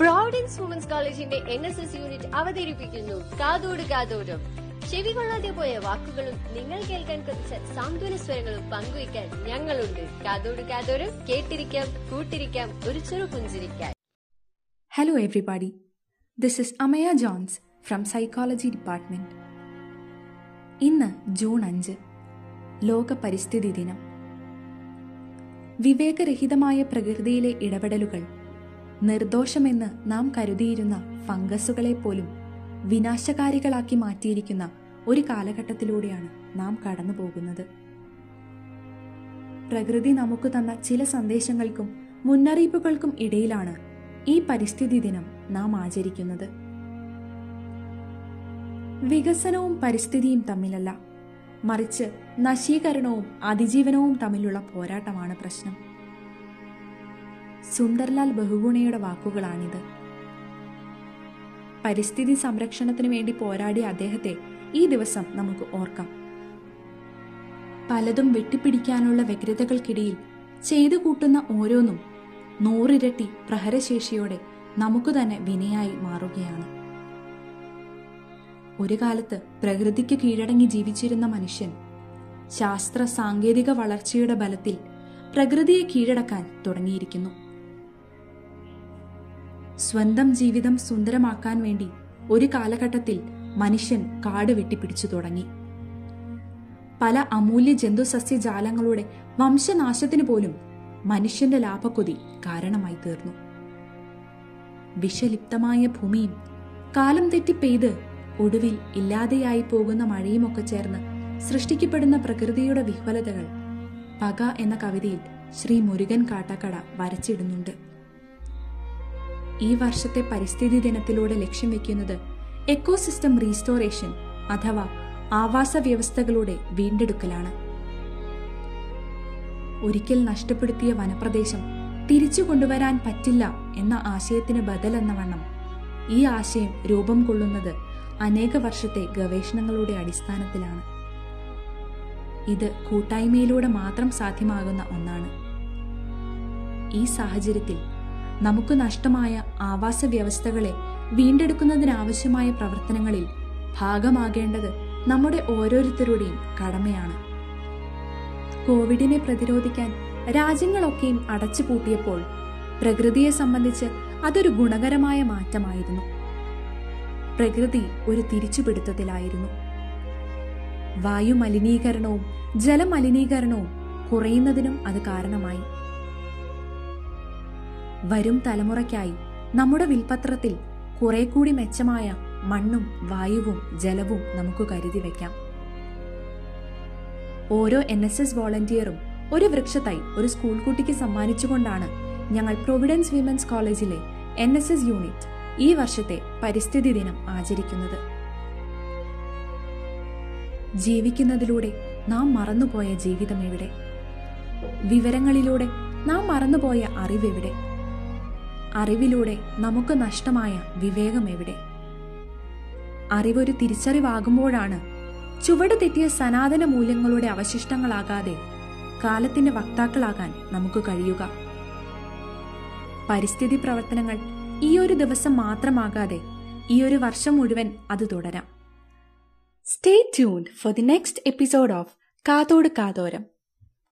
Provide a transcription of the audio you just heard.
Providence women's കോളേജിന്റെ N S S unit അവതരിപ്പിക്കുന്നു. കാതോട് കാതോടും ചെവി കൊള്ളാതെ പോയ വാക്കുകളും നിങ്ങൾ കേൾക്കാൻ കൊതിച്ച സാന്ത്വന സ്വരങ്ങളും പങ്കുവയ്ക്കാൻ ഞങ്ങളുണ്ട്. കാതോട് കാതോരം കേട്ടിരിക്കാം കൂട്ടിരിക്കാം ഒരു ചെറു പുഞ്ചിരിക്കാൻ. Hello everybody this is Amaya Jones from psychology department ഇന്ന് ജൂൺ അഞ്ച് ലോക പരിസ്ഥിതി ദിനം. വിവേകരഹിതമായ പ്രകൃതിയിലെ ഇടപെടലുകൾ നിർദോഷമെന്ന് നാം കരുതിയിരുന്ന ഫംഗസുകളെ പോലും വിനാശകാരികളാക്കി മാറ്റിയിരിക്കുന്ന ഒരു കാലഘട്ടത്തിലൂടെയാണ് നാം കടന്നു പോകുന്നത് പ്രകൃതി നമുക്ക് തന്ന ചില സന്ദേശങ്ങൾക്കും മുന്നറിയിപ്പുകൾക്കും ഇടയിലാണ് ഈ പരിസ്ഥിതി ദിനം നാം ആചരിക്കുന്നത്. വികസനവും പരിസ്ഥിതിയും തമ്മിലല്ല മറിച്ച് നശീകരണവും അതിജീവനവും തമ്മിലുള്ള പോരാട്ടമാണ് പ്രശ്നം. സുന്ദർലാൽ ബഹുഗുണയുടെ വാക്കുകളാണിത്. പരിസ്ഥിതി സംരക്ഷണത്തിനു വേണ്ടി പോരാടിയ അദ്ദേഹത്തെ ഈ ദിവസം നമുക്ക് ഓർക്കാം. പലതും വെട്ടിപ്പിടിക്കാനുള്ള വ്യഗ്രതകൾക്കിടയിൽ ചെയ്തു കൂട്ടുന്ന ഓരോന്നും നൂറിരട്ടി പ്രഹരശേഷിയോടെ നമുക്ക് തന്നെ വിനയായി മാറുകയാണ്. ഒരു കാലത്ത് പ്രകൃതിക്ക് കീഴടങ്ങി ജീവിച്ചിരുന്ന മനുഷ്യൻ ശാസ്ത്ര സാങ്കേതിക വളർച്ചയുടെ ബലത്തിൽ പ്രകൃതിയെ കീഴടക്കാൻ തുടങ്ങിയിരിക്കുന്നു. സ്വന്തം ജീവിതം സുന്ദരമാക്കാൻ വേണ്ടി ഒരു കാലഘട്ടത്തിൽ മനുഷ്യൻ കാട് വെട്ടിപ്പിടിച്ചു തുടങ്ങി. പല അമൂല്യ ജന്തുസസ്യജാലങ്ങളുടെ വംശനാശത്തിന് പോലും മനുഷ്യന്റെ ലാഭക്കൊതി കാരണമായി തീർന്നു. വിഷലിപ്തമായ ഭൂമിയും കാലം തെറ്റി പെയ്ത് ഒടുവിൽ ഇല്ലാതെയായി പോകുന്ന മഴയുമൊക്കെ ചേർന്ന് സൃഷ്ടിക്കപ്പെടുന്ന പ്രകൃതിയുടെ വിഹ്വലതകൾ പക എന്ന കവിതയിൽ ശ്രീ മുരുകൻ കാട്ടാക്കട വരച്ചിടുന്നുണ്ട്. ഈ വർഷത്തെ പരിസ്ഥിതി ദിനത്തിലൂടെ ലക്ഷ്യം വെക്കുന്നത് എക്കോസിസ്റ്റം റീസ്റ്റോറേഷൻ അഥവാ ആവാസ വ്യവസ്ഥകളുടെ വീണ്ടെടുക്കലാണ്. ഒരിക്കൽ നഷ്ടപ്പെടുത്തിയ വനപ്രദേശം തിരിച്ചു കൊണ്ടുവരാൻ പറ്റില്ല എന്ന ആശയത്തിന് ബദലെന്ന വണ്ണം ഈ ആശയം രൂപം കൊള്ളുന്നത് അനേക വർഷത്തെ ഗവേഷണങ്ങളുടെ അടിസ്ഥാനത്തിലാണ്. ഇത് കൂട്ടായ്മയിലൂടെ മാത്രം സാധ്യമാകുന്ന ഒന്നാണ്. ഈ സാഹചര്യത്തിൽ നമുക്ക് നഷ്ടമായ ആവാസ വ്യവസ്ഥകളെ വീണ്ടെടുക്കുന്നതിനാവശ്യമായ പ്രവർത്തനങ്ങളിൽ ഭാഗമാകേണ്ടത് നമ്മുടെ ഓരോരുത്തരുടെയും കടമയാണ്. കോവിഡിനെ പ്രതിരോധിക്കാൻ രാജ്യങ്ങളൊക്കെയും അടച്ചു പൂട്ടിയപ്പോൾ പ്രകൃതിയെ സംബന്ധിച്ച് അതൊരു ഗുണകരമായ മാറ്റമായിരുന്നു. പ്രകൃതി ഒരു തിരിച്ചുപിടുത്തത്തിലായിരുന്നു. വായുമലിനീകരണവും ജലമലിനീകരണവും കുറയുന്നതിനും അത് കാരണമായി. വരും തലമുറയ്ക്കായി നമ്മുടെ വിൽപത്രത്തിൽ കുറെ കൂടി മെച്ചമായ മണ്ണും വായുവും ജലവും നമുക്ക് കരുതി വയ്ക്കാം ഓരോ എൻ എസ് എസ് വോളണ്ടിയറും ഒരു വൃക്ഷത്തായി ഒരു സ്കൂൾ കുട്ടിക്ക് സമ്മാനിച്ചുകൊണ്ടാണ് ഞങ്ങൾ പ്രൊവിഡൻസ് വിമൻസ് കോളേജിലെ എൻ എസ് എസ് യൂണിറ്റ് ഈ വർഷത്തെ പരിസ്ഥിതി ദിനം ആചരിക്കുന്നത്. ജീവിക്കുന്നതിലൂടെ നാം മറന്നുപോയ ജീവിതം എവിടെ? വിവരങ്ങളിലൂടെ നാം മറന്നുപോയ അറിവെവിടെ അറിവിലൂടെ നമുക്ക് നഷ്ടമായ വിവേകം എവിടെ? അറിവൊരു തിരിച്ചറിവാകുമ്പോഴാണ് ചുവട് തെറ്റിയ സനാതന മൂല്യങ്ങളുടെ അവശിഷ്ടങ്ങളാകാതെ കാലത്തിന്റെ വക്താക്കളാകാൻ നമുക്ക് കഴിയുക. പരിസ്ഥിതി പ്രവർത്തനങ്ങൾ ഈ ഒരു ദിവസം മാത്രമാകാതെ ഈ ഒരു വർഷം മുഴുവൻ അത് തുടരാം. Stay tuned for the next episode of കാതോട് കാതോരം.